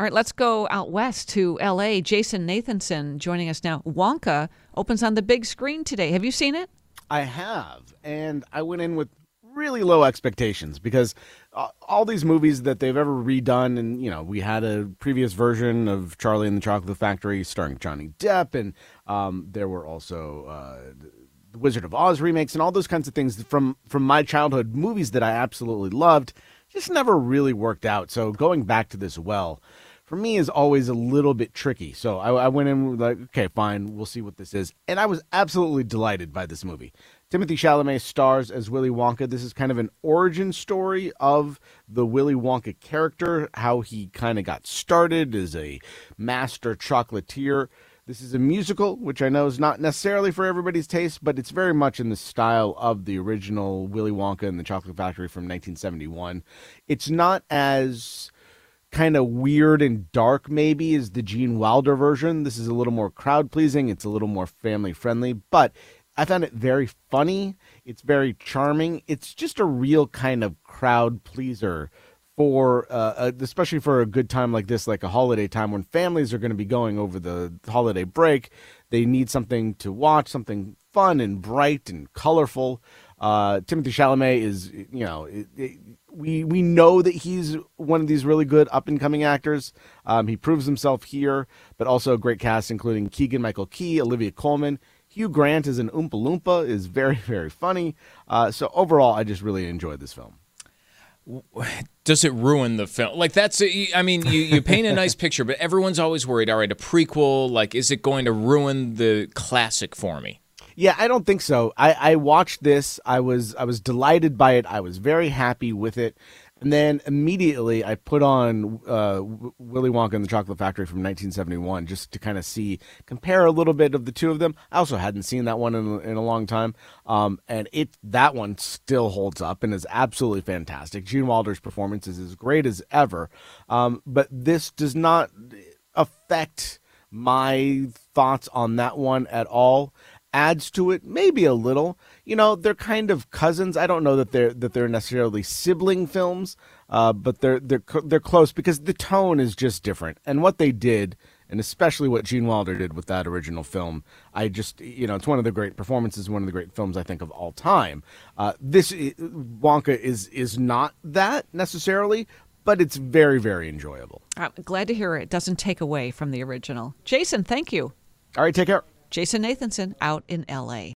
All right, let's go out west to L.A. Jason Nathanson joining us now. Wonka opens on the big screen today. Have you seen it? I have, and I went in with really low expectations because uh, all these movies that they've ever redone, and you know, we had a previous version of Charlie and the Chocolate Factory starring Johnny Depp, and um, there were also uh, the Wizard of Oz remakes and all those kinds of things from from my childhood movies that I absolutely loved. Just never really worked out. So going back to this well for me is always a little bit tricky. So I, I, went in like, okay, fine, we'll see what this is, and I was absolutely delighted by this movie. Timothée Chalamet stars as Willy Wonka. This is kind of an origin story of the Willy Wonka character, how he kind of got started as a master chocolatier. This is a musical, which I know is not necessarily for everybody's taste, but it's very much in the style of the original Willy Wonka and the Chocolate Factory from 1971. It's not as kind of weird and dark maybe is the Gene Wilder version. This is a little more crowd pleasing, it's a little more family friendly, but I found it very funny. It's very charming. It's just a real kind of crowd pleaser for uh, uh especially for a good time like this like a holiday time when families are going to be going over the holiday break they need something to watch something fun and bright and colorful uh, Timothée Chalamet is, you know, it, it, we we know that he's one of these really good up and coming actors. Um, he proves himself here, but also a great cast including Keegan Michael Key, Olivia Colman. Hugh Grant is an Oompa Loompa is very very funny. Uh, so overall, I just really enjoyed this film. Does it ruin the film? Like that's, I mean, you, you paint a nice picture, but everyone's always worried. All right, a prequel, like, is it going to ruin the classic for me? Yeah, I don't think so. I, I watched this. I was I was delighted by it. I was very happy with it. And then immediately I put on uh, Willy Wonka and the Chocolate Factory from 1971 just to kind of see, compare a little bit of the two of them. I also hadn't seen that one in, in a long time. Um, and it that one still holds up and is absolutely fantastic. Gene Wilder's performance is as great as ever. Um, but this does not affect my thoughts on that one at all adds to it maybe a little. You know they're kind of cousins. I don't know that they're that they're necessarily sibling films uh, but they're they're they're close because the tone is just different. And what they did and especially what Gene Wilder did with that original film I just you know it's one of the great performances one of the great films I think of all time. Uh, this Wonka is is not that necessarily but it's very very enjoyable. I'm glad to hear it doesn't take away from the original. Jason thank you. All right take care Jason Nathanson out in LA.